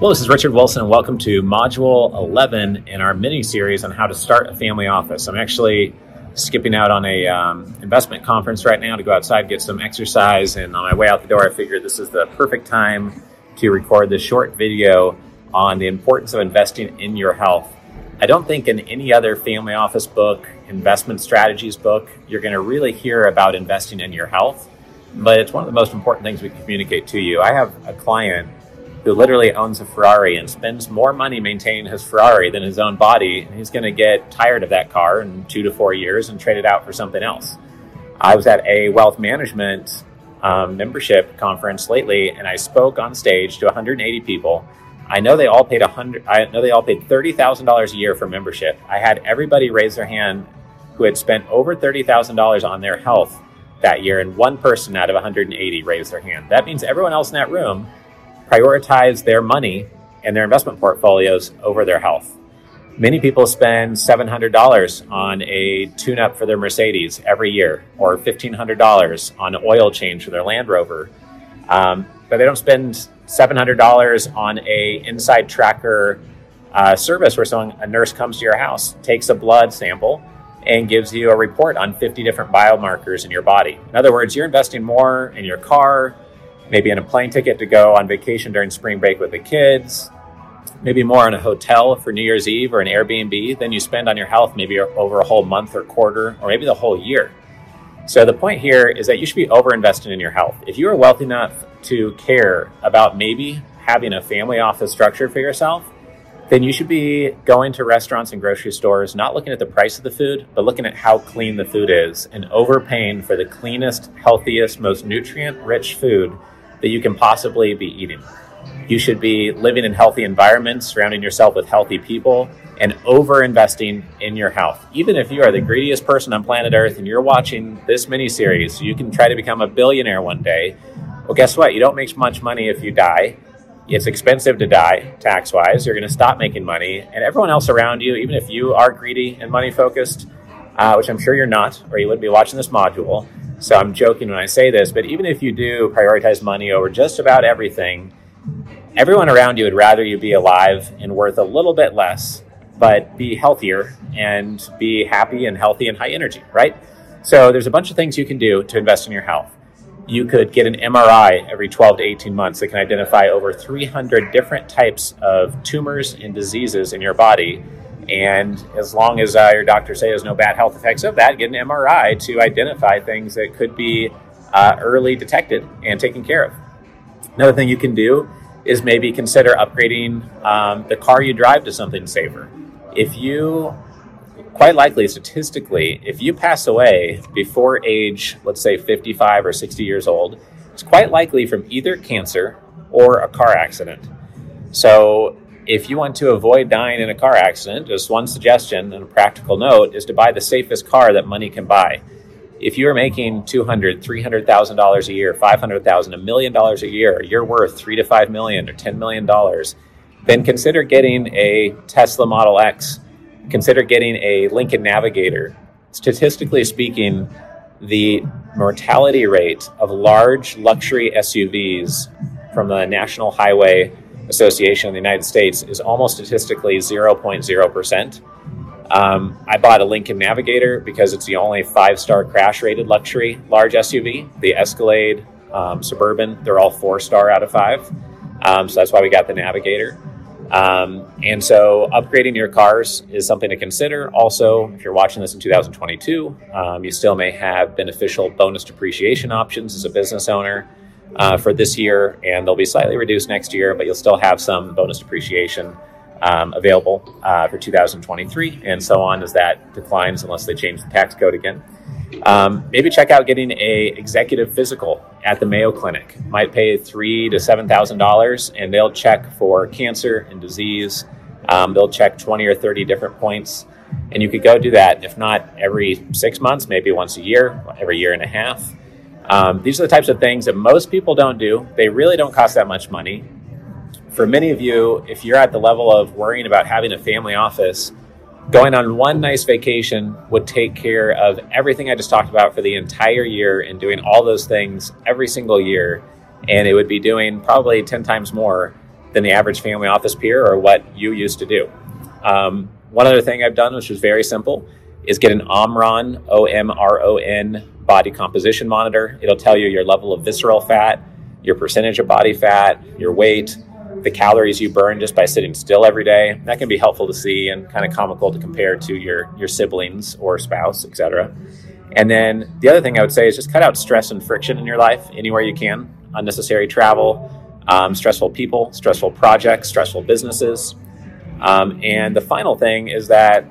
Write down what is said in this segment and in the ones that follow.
Well, this is Richard Wilson, and welcome to Module 11 in our mini series on how to start a family office. I'm actually skipping out on a um, investment conference right now to go outside get some exercise, and on my way out the door, I figured this is the perfect time to record this short video on the importance of investing in your health. I don't think in any other family office book, investment strategies book, you're going to really hear about investing in your health, but it's one of the most important things we communicate to you. I have a client who literally owns a Ferrari and spends more money maintaining his Ferrari than his own body, and he's going to get tired of that car in two to four years and trade it out for something else. I was at a wealth management um, membership conference lately, and I spoke on stage to 180 people. I know they all paid 100. I know they all paid thirty thousand dollars a year for membership. I had everybody raise their hand who had spent over thirty thousand dollars on their health that year, and one person out of 180 raised their hand. That means everyone else in that room prioritize their money and their investment portfolios over their health. Many people spend $700 on a tune up for their Mercedes every year, or $1,500 on an oil change for their Land Rover. Um, but they don't spend $700 on a InsideTracker uh, service where someone, a nurse comes to your house, takes a blood sample, and gives you a report on 50 different biomarkers in your body. In other words, you're investing more in your car, maybe in a plane ticket to go on vacation during spring break with the kids, maybe more on a hotel for New Year's Eve or an Airbnb than you spend on your health maybe over a whole month or quarter or maybe the whole year. So the point here is that you should be over investing in your health. If you are wealthy enough to care about maybe having a family office structure for yourself, then you should be going to restaurants and grocery stores, not looking at the price of the food, but looking at how clean the food is and overpaying for the cleanest, healthiest, most nutrient rich food that you can possibly be eating. You should be living in healthy environments, surrounding yourself with healthy people, and over investing in your health. Even if you are the greediest person on planet Earth and you're watching this mini series, you can try to become a billionaire one day. Well, guess what? You don't make much money if you die. It's expensive to die tax wise. You're going to stop making money. And everyone else around you, even if you are greedy and money focused, uh, which I'm sure you're not, or you wouldn't be watching this module, so I'm joking when I say this, but even if you do prioritize money over just about everything, everyone around you would rather you be alive and worth a little bit less, but be healthier and be happy and healthy and high energy, right? So there's a bunch of things you can do to invest in your health. You could get an MRI every 12 to 18 months that can identify over 300 different types of tumors and diseases in your body and as long as uh, your doctor says there's no bad health effects of that, get an MRI to identify things that could be uh, early detected and taken care of. Another thing you can do is maybe consider upgrading um, the car you drive to something safer. If you, quite likely statistically, if you pass away before age, let's say 55 or 60 years old, it's quite likely from either cancer or a car accident. So if you want to avoid dying in a car accident, just one suggestion and a practical note is to buy the safest car that money can buy. If you are making two hundred, three hundred thousand dollars a year, five hundred thousand, a million dollars a year, you're worth three to five million or ten million dollars, then consider getting a Tesla Model X. Consider getting a Lincoln Navigator. Statistically speaking, the mortality rate of large luxury SUVs from the National Highway Association in the United States is almost statistically 0.0%. Um, I bought a Lincoln Navigator because it's the only five star crash rated luxury large SUV. The Escalade, um, Suburban, they're all four star out of five. Um, so that's why we got the Navigator. Um, and so upgrading your cars is something to consider. Also, if you're watching this in 2022, um, you still may have beneficial bonus depreciation options as a business owner uh, for this year, and they'll be slightly reduced next year, but you'll still have some bonus depreciation um, available uh, for 2023 and so on as that declines unless they change the tax code again. Um, maybe check out getting a executive physical at the Mayo Clinic. Might pay three to seven thousand dollars, and they'll check for cancer and disease. Um, they'll check 20 or 30 different points, and you could go do that. If not every six months, maybe once a year, every year and a half. Um, these are the types of things that most people don't do. They really don't cost that much money. For many of you, if you're at the level of worrying about having a family office, going on one nice vacation would take care of everything I just talked about for the entire year and doing all those things every single year. And it would be doing probably 10 times more than the average family office peer or what you used to do. Um, one other thing I've done, which is very simple, is get an Omron, O M R O N, body composition monitor. It'll tell you your level of visceral fat, your percentage of body fat, your weight, the calories you burn just by sitting still every day. That can be helpful to see and kind of comical to compare to your, your siblings or spouse, etc. And then the other thing I would say is just cut out stress and friction in your life anywhere you can. Unnecessary travel, um, stressful people, stressful projects, stressful businesses. Um, and the final thing is that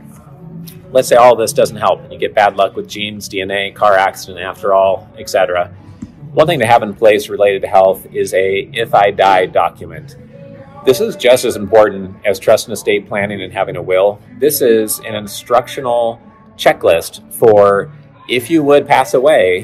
let's say all this doesn't help. Get bad luck with genes, DNA, car accident, after all, etc. One thing to have in place related to health is a if I die document. This is just as important as trust and estate planning and having a will. This is an instructional checklist for if you would pass away,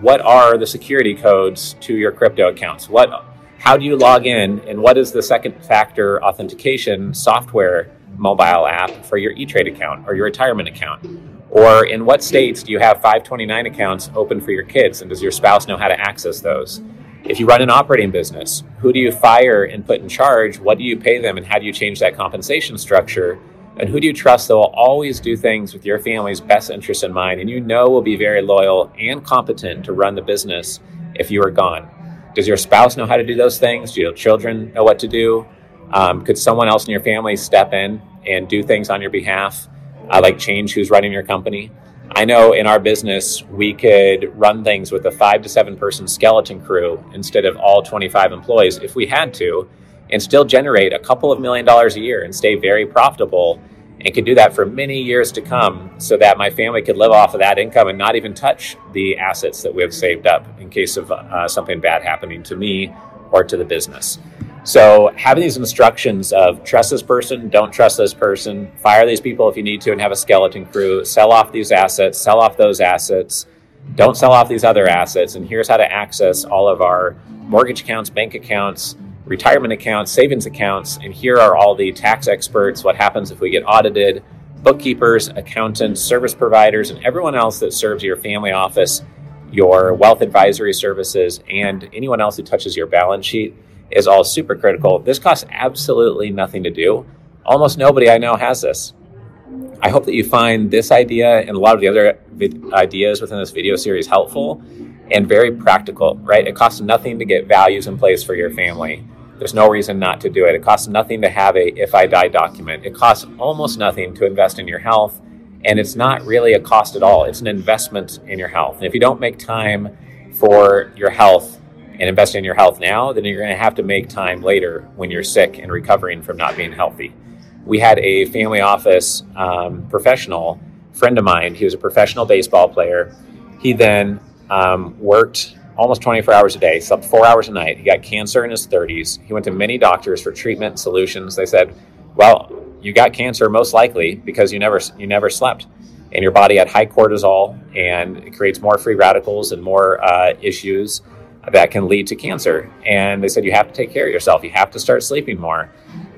what are the security codes to your crypto accounts? What how do you log in and what is the second factor authentication software mobile app for your E-Trade account or your retirement account? Or in what states do you have 529 accounts open for your kids and does your spouse know how to access those? If you run an operating business, who do you fire and put in charge? What do you pay them and how do you change that compensation structure? And who do you trust that will always do things with your family's best interest in mind and you know will be very loyal and competent to run the business if you are gone? Does your spouse know how to do those things? Do your children know what to do? Um, could someone else in your family step in and do things on your behalf, uh, like change who's running your company? I know in our business, we could run things with a five to seven person skeleton crew instead of all 25 employees if we had to, and still generate a couple of million dollars a year and stay very profitable and could do that for many years to come so that my family could live off of that income and not even touch the assets that we have saved up in case of uh, something bad happening to me or to the business. So having these instructions of trust this person, don't trust this person, fire these people if you need to and have a skeleton crew, sell off these assets, sell off those assets, don't sell off these other assets, and here's how to access all of our mortgage accounts, bank accounts, retirement accounts, savings accounts, and here are all the tax experts, what happens if we get audited, bookkeepers, accountants, service providers, and everyone else that serves your family office, your wealth advisory services, and anyone else who touches your balance sheet is all super critical. This costs absolutely nothing to do. Almost nobody I know has this. I hope that you find this idea and a lot of the other ideas within this video series helpful and very practical, right? It costs nothing to get values in place for your family. There's no reason not to do it. It costs nothing to have a if I die document. It costs almost nothing to invest in your health, and it's not really a cost at all. It's an investment in your health. And if you don't make time for your health and in your health now, then you're going to have to make time later when you're sick and recovering from not being healthy. We had a family office um, professional friend of mine. He was a professional baseball player. He then um, worked almost 24 hours a day, slept four hours a night. He got cancer in his 30s. He went to many doctors for treatment solutions. They said, "Well, you got cancer most likely because you never you never slept, and your body had high cortisol, and it creates more free radicals and more uh, issues that can lead to cancer." And they said you have to take care of yourself. You have to start sleeping more.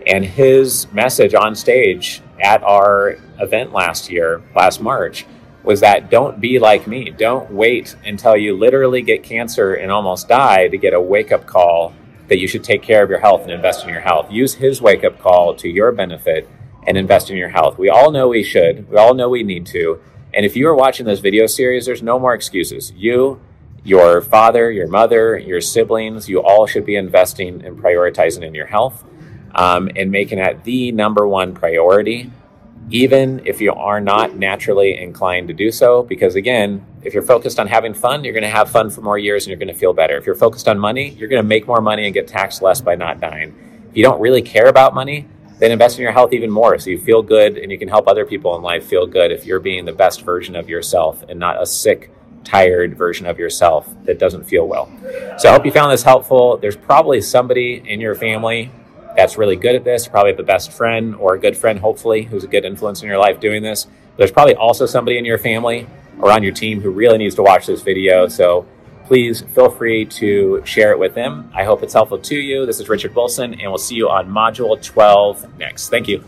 And his message on stage at our event last year, last March, was that don't be like me. Don't wait until you literally get cancer and almost die to get a wake up call that you should take care of your health and invest in your health. Use his wake up call to your benefit and invest in your health. We all know we should, we all know we need to. And if you are watching this video series, there's no more excuses. You, your father, your mother, your siblings, you all should be investing and prioritizing in your health um, and making that the number one priority even if you are not naturally inclined to do so. Because again, if you're focused on having fun, you're going to have fun for more years and you're going to feel better. If you're focused on money, you're going to make more money and get taxed less by not dying. If you don't really care about money, then invest in your health even more so you feel good and you can help other people in life feel good if you're being the best version of yourself and not a sick, tired version of yourself that doesn't feel well. So I hope you found this helpful. There's probably somebody in your family that's really good at this. Probably a best friend or a good friend, hopefully, who's a good influence in your life doing this. There's probably also somebody in your family or on your team who really needs to watch this video. So please feel free to share it with them. I hope it's helpful to you. This is Richard Wilson, and we'll see you on Module 12 next. Thank you.